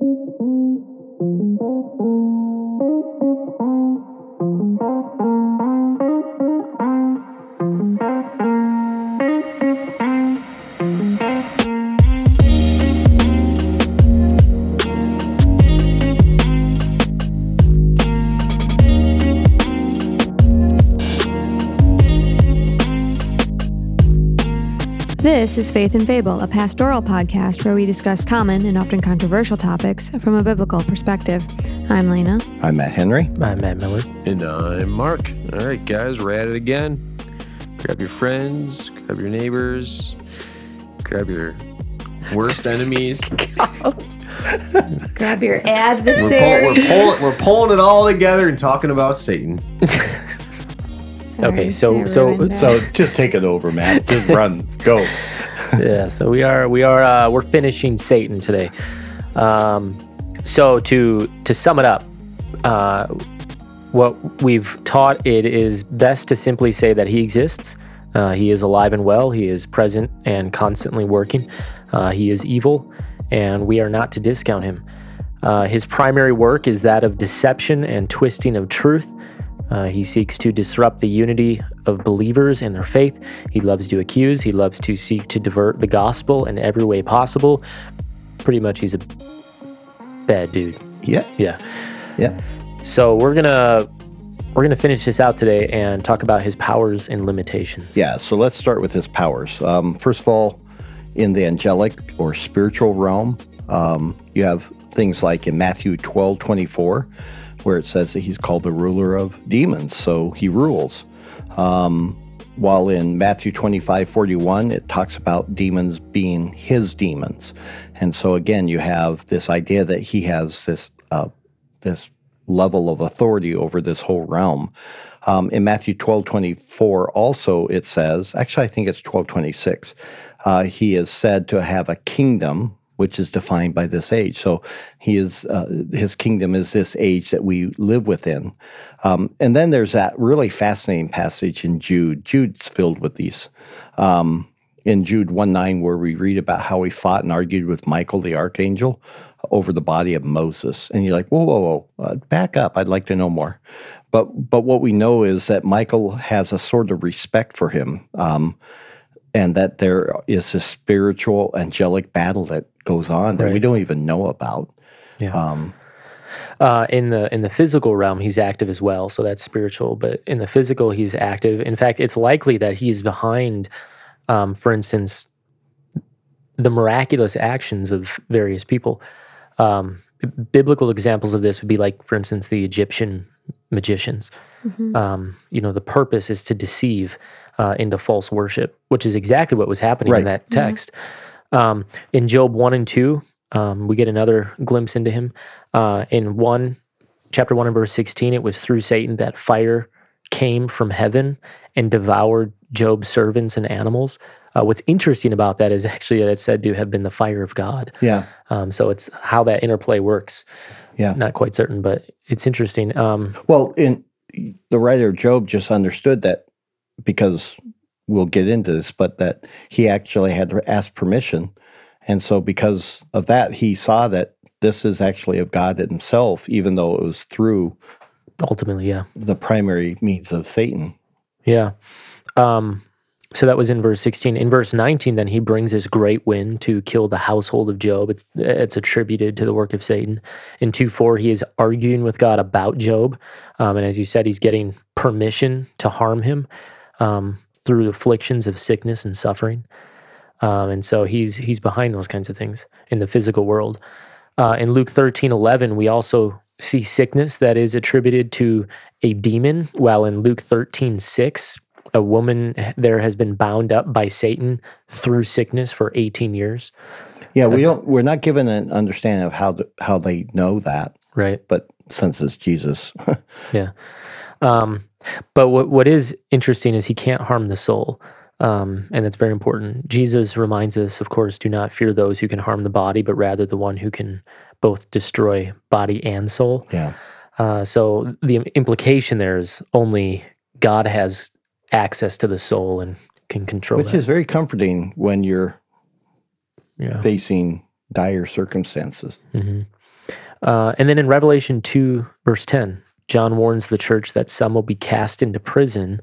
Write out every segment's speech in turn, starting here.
This is Faith and Fable, a pastoral podcast where we discuss common and often controversial topics from a biblical perspective. I'm Lena. I'm Matt Henry. I'm Matt Miller. And I'm Mark. All right, guys, we're at it again. Grab your friends, grab your neighbors, grab your worst enemies. Grab your We're, pull, we're, pulling, we're pulling it all together and talking about Satan. Sorry, Okay, so- I so- So just take it over, Matt. Just run. Go. yeah, so we are we are uh, we're finishing Satan today. Um, so to to sum it up, uh, what we've taught it is best to simply say that he exists. Uh, he is alive and well. He is present and constantly working. Uh, he is evil, and we are not to discount him. Uh, his primary work is that of deception and twisting of truth. Uh, he seeks to disrupt the unity of believers and their faith. He loves to accuse. He loves to seek to divert the gospel in every way possible. Pretty much, he's a bad dude. Yeah. Yeah. Yeah. So we're gonna we're gonna finish this out today and talk about his powers and limitations. Yeah. So let's start with his powers. Um, first of all, in the angelic or spiritual realm, um, you have things like in Matthew 12 24, where it says that he's called the ruler of demons. So he rules. Um, while in Matthew 25 41, it talks about demons being his demons. And so again, you have this idea that he has this, uh, this level of authority over this whole realm. Um, in Matthew 12 24, also it says, actually, I think it's 12 26, uh, he is said to have a kingdom which is defined by this age. So he is uh, his kingdom is this age that we live within. Um, and then there's that really fascinating passage in Jude. Jude's filled with these. Um, in Jude 1 9, where we read about how he fought and argued with Michael the archangel over the body of Moses. And you're like, whoa, whoa, whoa, uh, back up. I'd like to know more. But, but what we know is that Michael has a sort of respect for him. Um, and that there is a spiritual angelic battle that goes on that we don't even know about. Yeah. Um, Uh, in the in the physical realm, he's active as well, so that's spiritual. But in the physical, he's active. In fact, it's likely that he's behind, um, for instance, the miraculous actions of various people. Um, biblical examples of this would be like, for instance, the Egyptian magicians. Mhm. Um, you know, the purpose is to deceive uh, into false worship, which is exactly what was happening Right. in that text. Um, in Job one and two, um, we get another glimpse into him. Uh, in one, chapter one and verse sixteen, it was through Satan that fire came from heaven and devoured Job's servants and animals. Uh, what's interesting about that is actually that it's said to have been the fire of God. yeah, Um, so it's how that interplay works. Yeah. Not quite certain, but it's interesting. Um, Well, in the writer of Job just understood that because we'll get into this, but that he actually had to ask permission. And so because of that, he saw that this is actually of God himself, even though it was through ultimately, yeah. the primary means of Satan. Yeah. Um, so that was in verse 16. In verse 19, then he brings this great wind to kill the household of Job. It's, it's attributed to the work of Satan. In 2 4, he is arguing with God about Job. Um, and as you said, he's getting permission to harm him um, through afflictions of sickness and suffering. Um, and so he's he's behind those kinds of things in the physical world. Uh, in Luke 13 11, we also see sickness that is attributed to a demon, while in Luke 13 6, a woman there has been bound up by Satan through sickness for 18 years. Yeah, we don't. We're not given an understanding of how the, how they know that, Right. but since it's Jesus, Yeah. Um, but what what is interesting is he can't harm the soul. Um, and that's very important. Jesus reminds us, of course, do not fear those who can harm the body, but rather the one who can both destroy body and soul. yeah, Uh, so the implication there is only God has access to the soul and can control which that. is very comforting when you're yeah. facing dire circumstances. hmm Uh, and then in Revelation 2, verse 10, John warns the church that some will be cast into prison,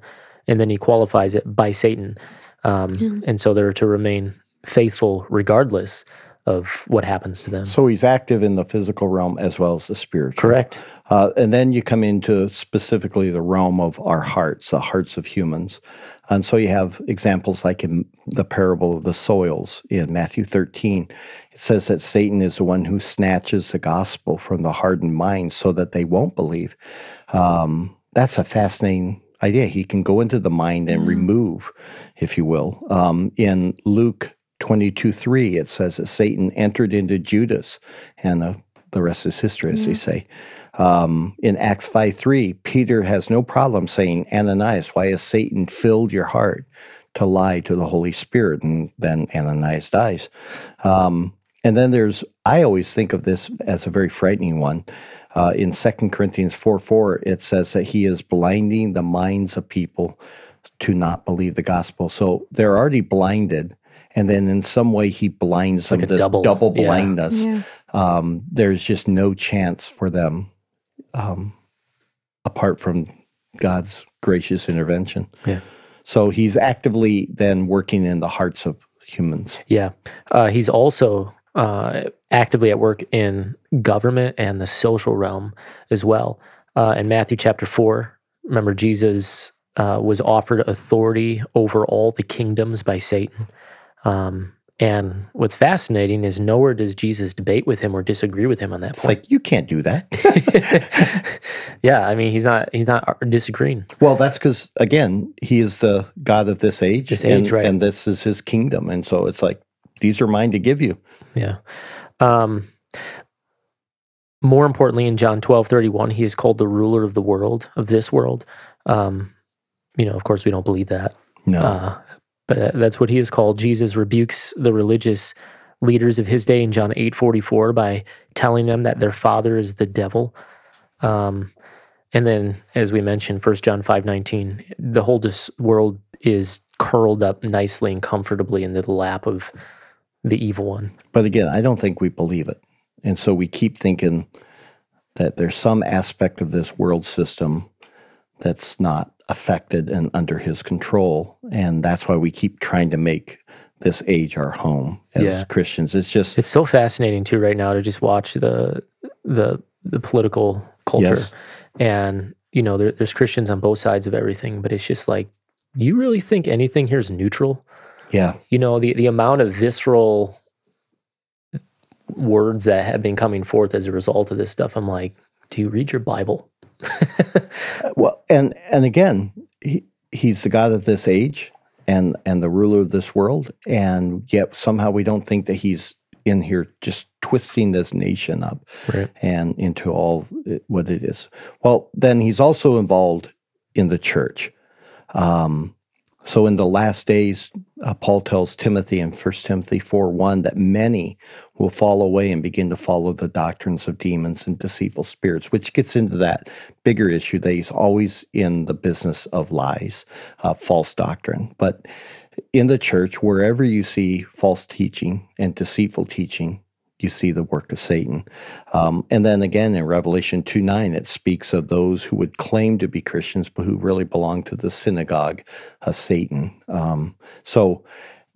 and then he qualifies it by Satan. Um, Yeah. And so they're to remain faithful regardless of what happens to them. So he's active in the physical realm as well as the spiritual. Correct. Uh, and then you come into specifically the realm of our hearts, the hearts of humans. And so you have examples like in the parable of the soils in Matthew 13. It says that Satan is the one who snatches the gospel from the hardened minds so that they won't believe. Um, that's a fascinating idea. He can go into the mind and remove, if you will. Um, in Luke 22 3, it says that Satan entered into Judas, and uh, the rest is history, as they say. Um, in Acts 5 3, Peter has no problem saying, Ananias, why has Satan filled your heart to lie to the Holy Spirit? And then Ananias dies. Um, and then there's, I always think of this as a very frightening one. Uh, in 2 Corinthians 4 4, it says that he is blinding the minds of people to not believe the gospel. So they're already blinded. And then in some way, he blinds them, like a this double, double blindness. Yeah. Um, there's just no chance for them um, apart from God's gracious intervention. Yeah. So he's actively then working in the hearts of humans. Yeah. Uh, he's also uh, actively at work in government and the social realm as well. Uh, in Matthew chapter 4, remember Jesus uh, was offered authority over all the kingdoms by Satan. Um, and what's fascinating is nowhere does Jesus debate with him or disagree with him on that It's point. like you can't do that. yeah, I mean he's not he's not disagreeing. well, that's because again, he is the God of this age, This and, age, right. and this is his kingdom, and so it's like these are mine to give you. Yeah. Um, more importantly, in John twelve thirty one, he is called the ruler of the world, of this world. Um, you know, of course, we don't believe that. No, Uh, but that's what he is called. Jesus rebukes the religious leaders of his day in John eight forty four by telling them that their father is the devil. Um, and then, as we mentioned, First John five nineteen, the whole dis- world is curled up nicely and comfortably into the lap of the evil one. but again, I don't think we believe it, and so we keep thinking that there's some aspect of this world system that's not affected and under his control, and that's why we keep trying to make this age our home as Yeah. Christians. It's just It's so fascinating too right now to just watch the the the political culture, Yes. and you know there, there's Christians on both sides of everything, but it's just like, you really think anything here is neutral? yeah, You know the the amount of visceral words that have been coming forth as a result of this stuff. I'm like, do you read your Bible? Well, and and again, he, he's the God of this age and and the ruler of this world, and yet somehow we don't think that he's in here just twisting this nation up Right. and into all what it is. Well, then he's also involved in the church. Um, so in the last days, uh, Paul tells Timothy in 1 Timothy 4 1 that many will fall away and begin to follow the doctrines of demons and deceitful spirits, which gets into that bigger issue that he's always in the business of lies, uh, false doctrine. But in the church, wherever you see false teaching and deceitful teaching, you see the work of Satan. Um, and then again in Revelation 2 9, it speaks of those who would claim to be Christians, but who really belong to the synagogue of Satan. Um, so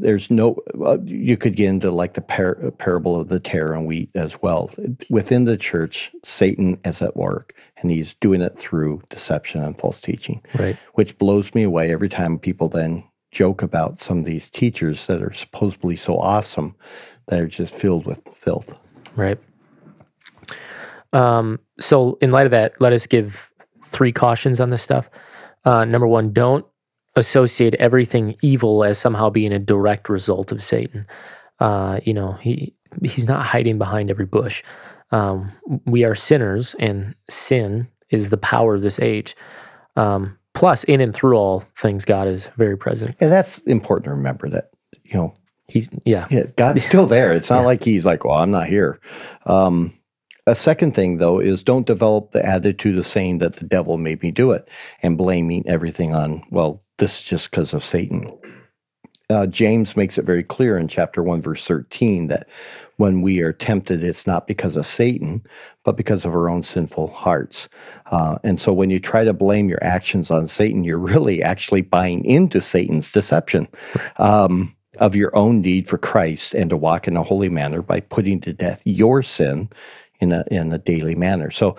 there's no, uh, you could get into like the par- parable of the tare and wheat as well. Within the church, Satan is at work and he's doing it through deception and false teaching Right. which blows me away every time people then joke about some of these teachers that are supposedly so awesome that are just filled with filth. Right. Um, so, in light of that, let us give three cautions on this stuff. Uh, number one, don't associate everything evil as somehow being a direct result of Satan. Uh, you know, he he's not hiding behind every bush. Um, we are sinners, and sin is the power of this age. Um, plus, in and through all things, God is very present. And that's important to remember that, you know, He's yeah, yeah, God's still there. It's not like he's like, well, I'm not here. Um, a second thing, though, is don't develop the attitude of saying that the devil made me do it and blaming everything on, well, this is just because of Satan. Uh, James makes it very clear in chapter 1, verse 13, that when we are tempted, it's not because of Satan, but because of our own sinful hearts. Uh, and so when you try to blame your actions on Satan, you're really actually buying into Satan's deception. Um, of your own need for Christ and to walk in a holy manner by putting to death your sin in a in a daily manner. So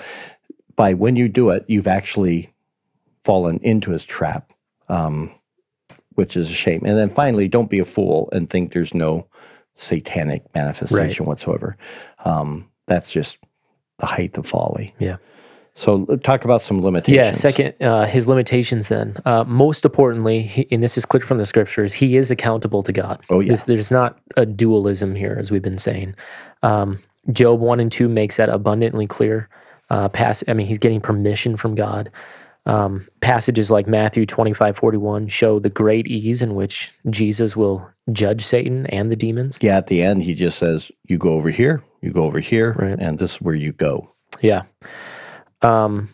by when you do it, you've actually fallen into his trap. Um, which is a shame. And then finally, don't be a fool and think there's no satanic manifestation whatsoever. Um, that's just the height of folly. Yeah. So talk about some limitations. Yeah, second, uh, his limitations then. Uh, most importantly, he, and this is clear from the scriptures, he is accountable to God. Oh, yeah. There's, there's not a dualism here, as we've been saying. Um, Job 1 and 2 makes that abundantly clear. Uh, pass, I mean, he's getting permission from God. Um, passages like Matthew 25, 41 show the great ease in which Jesus will judge Satan and the demons. Yeah, at the end, he just says, You go over here, you go over here, Right. and this is where you go. Yeah. Um,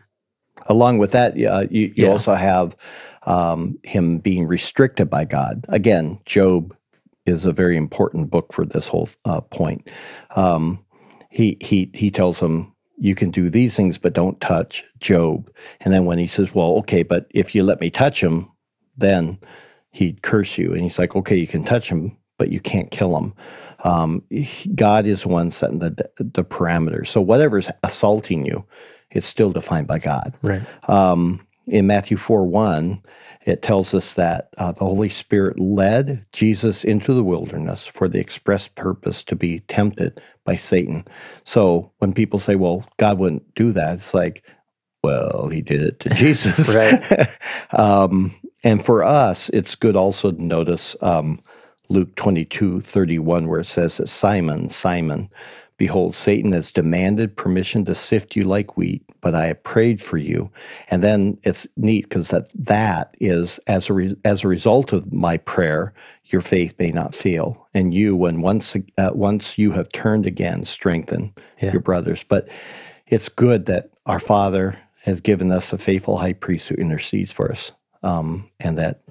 Along with that, uh, you, you Yeah. also have um, him being restricted by God. Again, Job is a very important book for this whole uh, point. Um, he he he tells him you can do these things, but don't touch Job. And then when he says, "Well, okay, but if you let me touch him, then he'd curse you," and he's like, "Okay, you can touch him, but you can't kill him." Um, God is the one setting the the parameters. So whatever's assaulting you, it's still defined by God right. um, in Matthew 4 1, it tells us that uh, the Holy Spirit led Jesus into the wilderness for the express purpose to be tempted by Satan. So when people say, well, God wouldn't do that, it's like, well, he did it to Jesus. Right. um, and for us, it's good also to notice um, Luke 22 31, where it says that Simon, Simon, behold, Satan has demanded permission to sift you like wheat, but I have prayed for you. And then it's neat because that, that is as a, re- as a result of my prayer, your faith may not fail. And you, when once, uh, once you have turned again, strengthen Yeah. your brothers. But it's good that our Father has given us a faithful high priest who intercedes for us, um, and that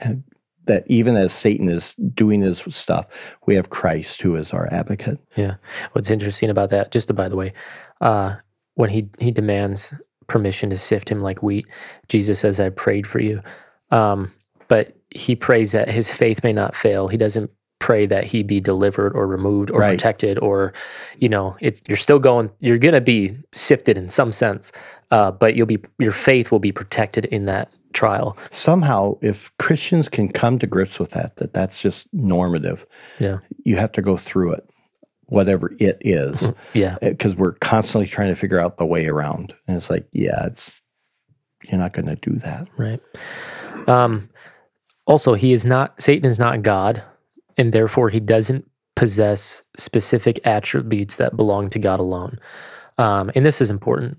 and that even as Satan is doing his stuff, we have Christ who is our advocate. Yeah. What's interesting about that, just by the way, uh, when he he demands permission to sift him like wheat, Jesus says, "I prayed for you," um, but he prays that his faith may not fail. He doesn't pray that he be delivered or removed or Right. protected or you know it's you're still going you're going to be sifted in some sense uh, but you'll be your faith will be protected in that trial Somehow, if Christians can come to grips with that, that that's just normative, yeah you have to go through it, whatever it is, yeah because we're constantly trying to figure out the way around. And it's like, yeah, it's you're not going to do that. Right. Um, also, he is not, Satan is not God, and therefore he doesn't possess specific attributes that belong to God alone. Um, and this is important.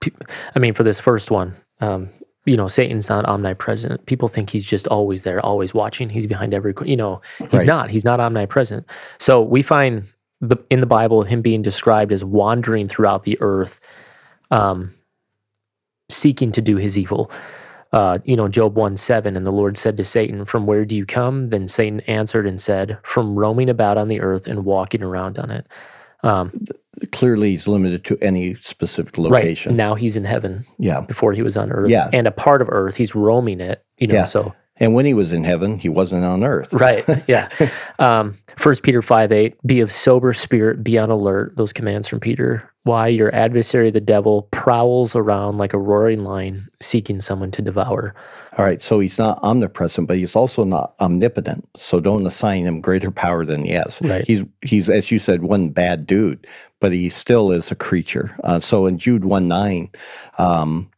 pe- I mean, for this first one, um, you know, Satan's not omnipresent. People think he's just always there, always watching. He's behind every, you know, he's Right. not. He's not omnipresent. So we find the in the Bible him being described as wandering throughout the earth, um, seeking to do his evil. Uh, you know, Job 1 7, and the Lord said to Satan, From where do you come? Then Satan answered and said, From roaming about on the earth and walking around on it. Um, Clearly, he's limited to any specific right location. now he's in heaven. Yeah. Before he was on earth, Yeah. and a part of earth, he's roaming it. You know, Yeah. so And when he was in heaven, he wasn't on earth. right, yeah. Um, First Peter five eight, be of sober spirit, be on alert. Those commands from Peter. Why your adversary, the devil, prowls around like a roaring lion, seeking someone to devour. All right, so he's not omnipresent, but he's also not omnipotent. So don't assign him greater power than he has. Right. He's he's as you said, one bad dude, but he still is a creature. Uh, so in Jude one nine, um,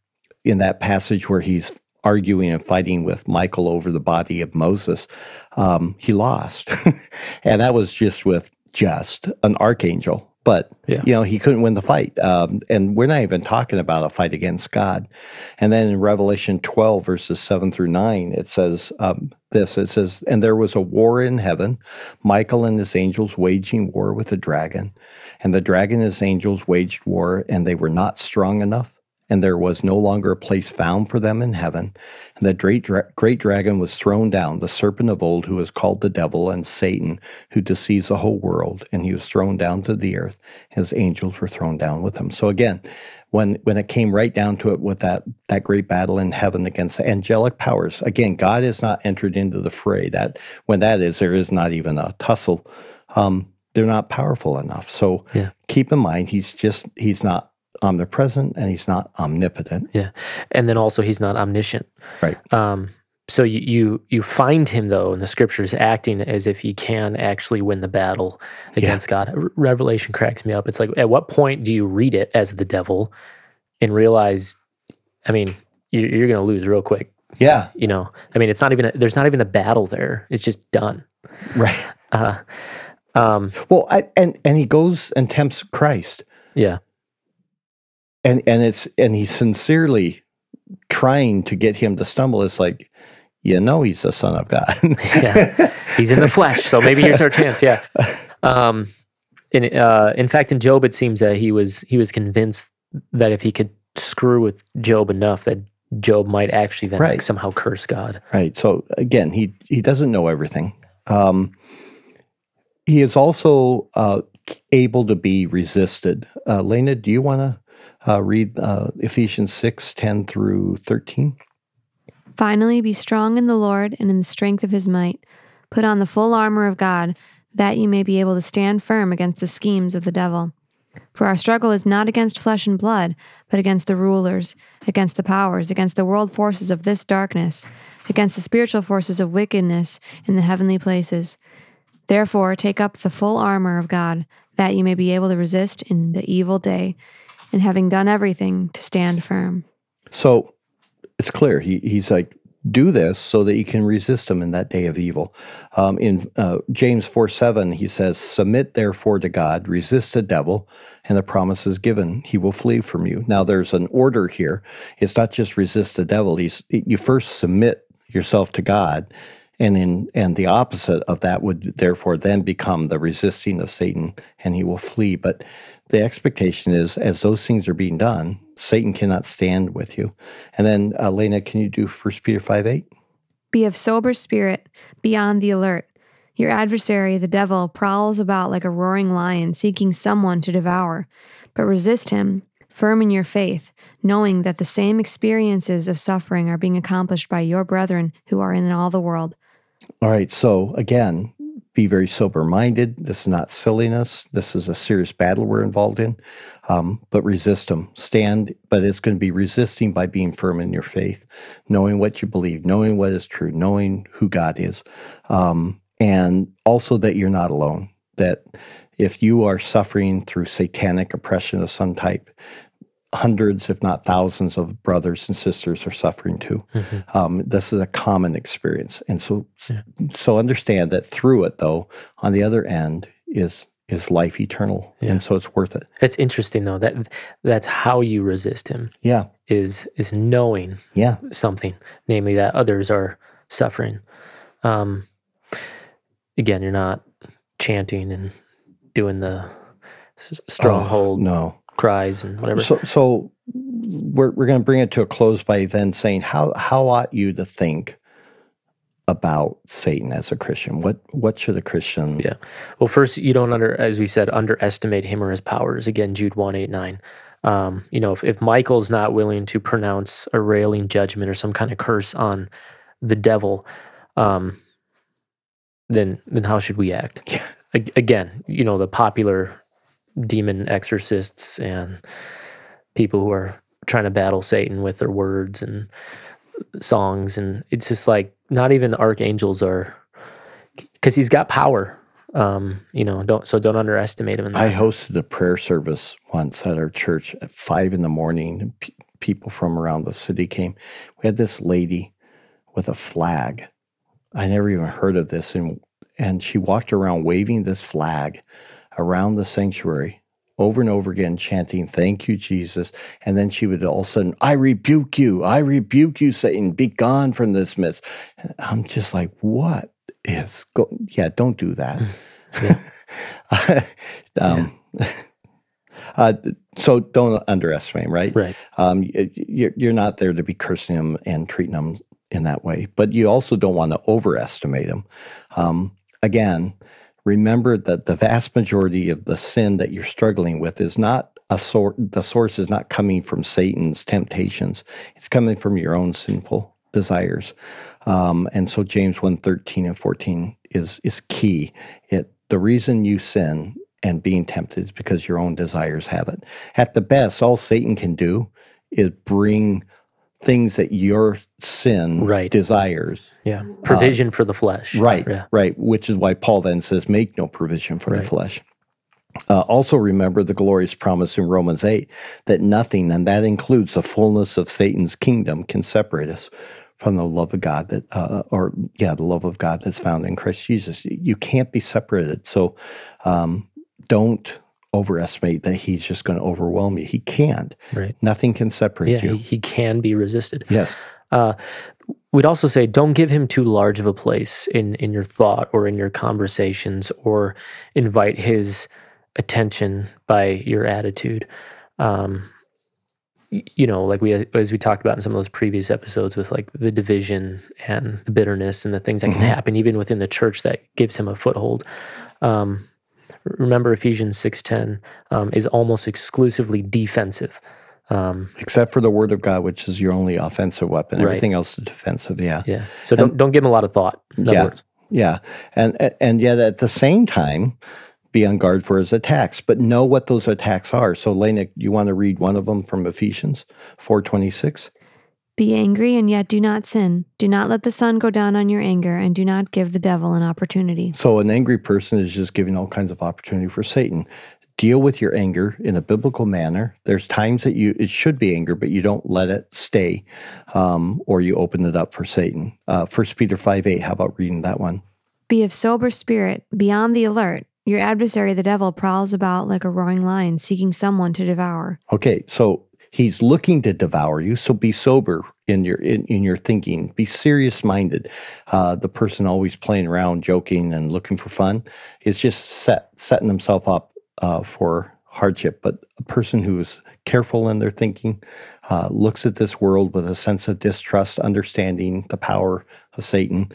in that passage where he's arguing and fighting with Michael over the body of Moses, um, he lost, and that was just with just an archangel. But Yeah. you know he couldn't win the fight, um, and we're not even talking about a fight against God. And then in Revelation 12, verses 7 through 9, it says um, this it says, And there was a war in heaven, Michael and his angels waging war with the dragon. And the dragon and his angels waged war, and they were not strong enough, and there was no longer a place found for them in heaven. And the great, dra- great dragon was thrown down, the serpent of old, who was called the devil and Satan, who deceives the whole world. And he was thrown down to the earth. His angels were thrown down with him. So again, when when it came right down to it with that that great battle in heaven against the angelic powers, again, God has not entered into the fray. That when that is, there is not even a tussle. Um, they're not powerful enough. So Yeah. keep in mind, he's just he's not omnipresent and he's not omnipotent. Yeah. And then also he's not omniscient. Right. Um, so you, you you find him though in the scriptures acting as if he can actually win the battle against God. Re- Revelation cracks me up. It's like at what point do you read it as the devil and realize, I mean, you- you're going to lose real quick. Yeah. You know, I mean, it's not even a, there's not even a battle there. It's just done. Right. Uh, um, Well, I, and and he goes and tempts Christ, yeah, and and it's and he's sincerely trying to get him to stumble. It's like, you know, he's the son of God. Yeah. he's in the flesh, so maybe here's our chance. Yeah. Um, in uh, in fact, in Job, it seems that he was he was convinced that if he could screw with Job enough, that Job might actually then Right. somehow curse God. Right. So again, he he doesn't know everything. Um, he is also uh, able to be resisted. Uh, Lena, do you want to uh, read uh, Ephesians 6, 10 through 13? Finally, be strong in the Lord and in the strength of his might. Put on the full armor of God, that you may be able to stand firm against the schemes of the devil. For our struggle is not against flesh and blood, but against the rulers, against the powers, against the world forces of this darkness, against the spiritual forces of wickedness in the heavenly places. Therefore, take up the full armor of God, that you may be able to resist in the evil day, and having done everything, to stand firm. So it's clear. He, he's like, do this so that you can resist him in that day of evil. Um, in uh, James 4 7, he says, Submit therefore to God, resist the devil, and the promise is given. He will flee from you. Now, there's an order here. It's not just resist the devil. He's, you first submit yourself to God. And in and the opposite of that would therefore then become the resisting of Satan, and he will flee. But the expectation is, as those things are being done, Satan cannot stand with you. And then, uh, elena can you do First Peter five eight? Be of sober spirit, be on the alert. Your adversary, the devil, prowls about like a roaring lion, seeking someone to devour. But resist him, firm in your faith, knowing that the same experiences of suffering are being accomplished by your brethren who are in all the world. All right. So again, be very sober minded. This is not silliness. This is a serious battle we're involved in. Um, but resist them. Stand, but it's going to be resisting by being firm in your faith, knowing what you believe, knowing what is true, knowing who God is, um, and also that you're not alone. That if you are suffering through satanic oppression of some type, hundreds, if not thousands, of brothers and sisters are suffering too. Um, this is a common experience, and so so understand that through it, though, on the other end is is life eternal, Yeah. and so it's worth it. It's interesting though that that's how you resist him Yeah, is is knowing yeah, something, namely that others are suffering. Um, again, you're not chanting and doing the stronghold Oh, no. Cries and whatever. So so we're we're going to bring it to a close by then saying how how ought you to think about Satan as a Christian? What what should a Christian? Yeah. Well, first, you don't under, as we said, underestimate him or his powers. Again, Jude one eight nine. Um, you know, if, if Michael's not willing to pronounce a railing judgment or some kind of curse on the devil, um, then then how should we act? Yeah. Again, you know, the popular demon exorcists and people who are trying to battle Satan with their words and songs, and it's just like not even archangels are because he's got power. Um, you know, don't so don't underestimate him. I hosted a prayer service once at our church at five in the morning. Pe- people from around the city came. We had this lady with a flag. I never even heard of this, and and she walked around waving this flag around the sanctuary over and over again, chanting "Thank you, Jesus." And then she would all of a sudden, "I rebuke you! I rebuke you, Satan! Be gone from this midst." I'm just like, what is go? Yeah, don't do that. um, Uh, so don't underestimate him, right? Right. Um, you're, you're not there to be cursing him and treating him in that way, but you also don't want to overestimate him. Um, again, remember that the vast majority of the sin that you're struggling with is not a sort. The source is not coming from Satan's temptations; it's coming from your own sinful desires. Um, and so James 1, 13 and 14 is is key. It the reason you sin and being tempted is because your own desires have it. At the best, all Satan can do is bring things that your sin Right. desires. Yeah. Provision for the flesh. Right, Yeah. right. Which is why Paul then says, make no provision for the flesh. Uh, also, remember the glorious promise in Romans 8 that nothing, and that includes the fullness of Satan's kingdom, can separate us from the love of God that, uh, or yeah, the love of God that's found in Christ Jesus. You can't be separated. So um, don't overestimate that he's just going to overwhelm you. He can't. Right. Nothing can separate Yeah. He, you. he can be resisted. Yes. Uh, we'd also say don't give him too large of a place in in your thought or in your conversations, or invite his attention by your attitude. Um, you know, like we as we talked about in some of those previous episodes with like the division and the bitterness and the things that can Mhm. happen even within the church that gives him a foothold. Um, remember Ephesians six ten um, is almost exclusively defensive. Um, Except for the word of God, which is your only offensive weapon. Right. Everything else is defensive. Yeah. yeah, so don't don't give him a lot of thought. Yeah. words. Yeah, and and yet at the same time, be on guard for his attacks, but know what those attacks are. So, Lena, you want to read one of them from Ephesians four twenty six? Be angry and yet do not sin. Do not let the sun go down on your anger, and do not give the devil an opportunity. So, an angry person is just giving all kinds of opportunity for Satan. Deal with your anger in a biblical manner. There's times that you it should be anger, but you don't let it stay, um, or you open it up for Satan. Uh, First Peter five eight. How about reading that one? Be of sober spirit, be on the alert. Your adversary, the devil, prowls about like a roaring lion, seeking someone to devour. Okay, so he's looking to devour you. So be sober in your in, in your thinking. Be serious minded. Uh, the person always playing around, joking, and looking for fun is just set setting himself up uh, for hardship. But a person who is careful in their thinking uh, looks at this world with a sense of distrust, understanding the power of Satan.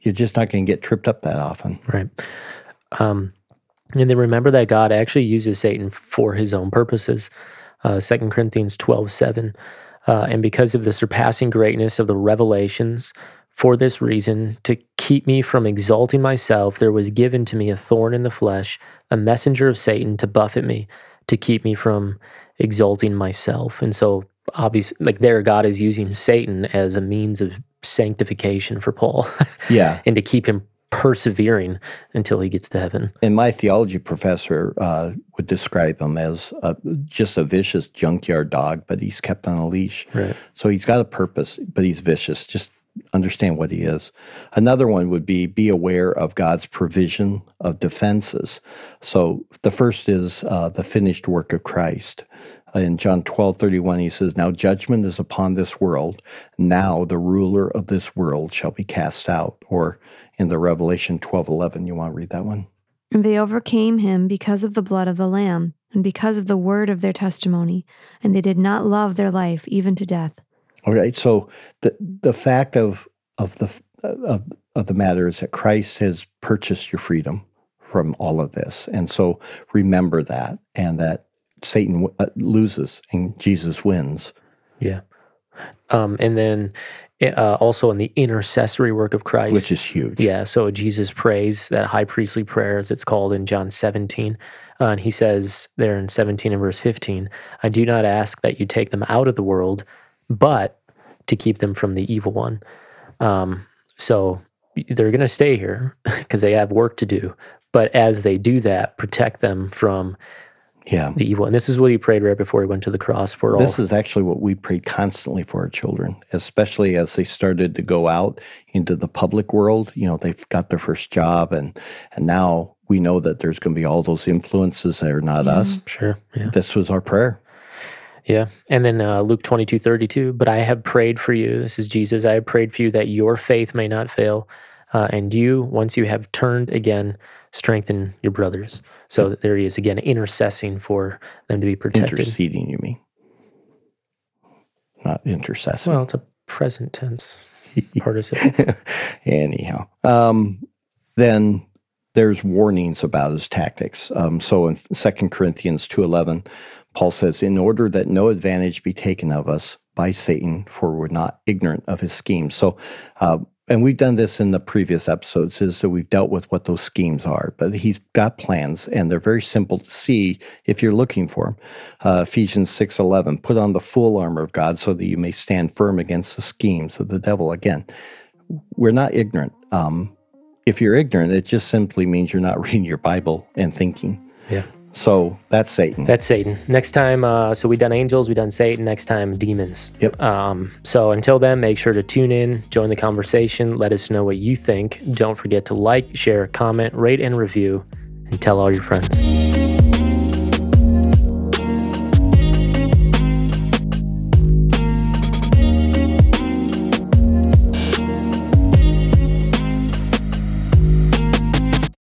You're just not going to get tripped up that often. Right. Um, and then remember that God actually uses Satan for his own purposes. Uh, 2 Corinthians 12 7. Uh, and because of the surpassing greatness of the revelations, for this reason, to keep me from exalting myself, there was given to me a thorn in the flesh, a messenger of Satan to buffet me, to keep me from exalting myself. And so, obviously, like there, God is using Satan as a means of sanctification for Paul Yeah. and to keep him persevering until he gets to heaven. And my theology professor uh, would describe him as a, just a vicious junkyard dog, but he's kept on a leash. Right. So he's got a purpose, but he's vicious. Just understand what he is. Another one would be be aware of God's provision of defenses. So the first is uh, the finished work of Christ. In John 12, 31, he says, Now judgment is upon this world. Now the ruler of this world shall be cast out. Or in the Revelation 12, 11, you want to read that one? And they overcame him because of the blood of the Lamb, and because of the word of their testimony, and they did not love their life even to death. All right. So the the fact of of the of, of the matter is that Christ has purchased your freedom from all of this, and so remember that, and that Satan uh, loses and Jesus wins. Yeah. Um, and then uh, also in the intercessory work of Christ. which is huge. Yeah, so Jesus prays that high priestly prayer, as it's called in John 17. Uh, and he says there in 17 and verse 15, I do not ask that you take them out of the world, but to keep them from the evil one. Um, so they're going to stay here because they have work to do. But as they do that, protect them from Yeah. the evil. And this is what he prayed right before he went to the cross for all. This is actually what we prayed constantly for our children, especially as they started to go out into the public world. You know, they've got their first job, and and now we know that there's going to be all those influences that are not us. sure. Yeah. This was our prayer. Yeah. And then uh, Luke 22, 32, but I have prayed for you. This is Jesus. I have prayed for you that your faith may not fail. Uh, and you, once you have turned again, strengthen your brothers. So that there he is again, intercessing for them to be protected. Interceding, you mean? Not intercessing. Well, it's a present tense participle. Anyhow, um, then there's warnings about his tactics. Um, so in 2 Corinthians 2.11, Paul says, In order that no advantage be taken of us by Satan, for we're not ignorant of his schemes. So, uh, and we've done this in the previous episodes, is that we've dealt with what those schemes are. But he's got plans, and they're very simple to see if you're looking for them. Uh, Ephesians 6.11, put on the full armor of God so that you may stand firm against the schemes of the devil. Again, we're not ignorant. Um, if you're ignorant, it just simply means you're not reading your Bible and thinking. Yeah. So that's Satan. That's Satan. Next time, uh, so we done angels, we done Satan. Next time, demons. Yep. Um, so until then, make sure to tune in, join the conversation, let us know what you think. Don't forget to like, share, comment, rate, and review, and tell all your friends.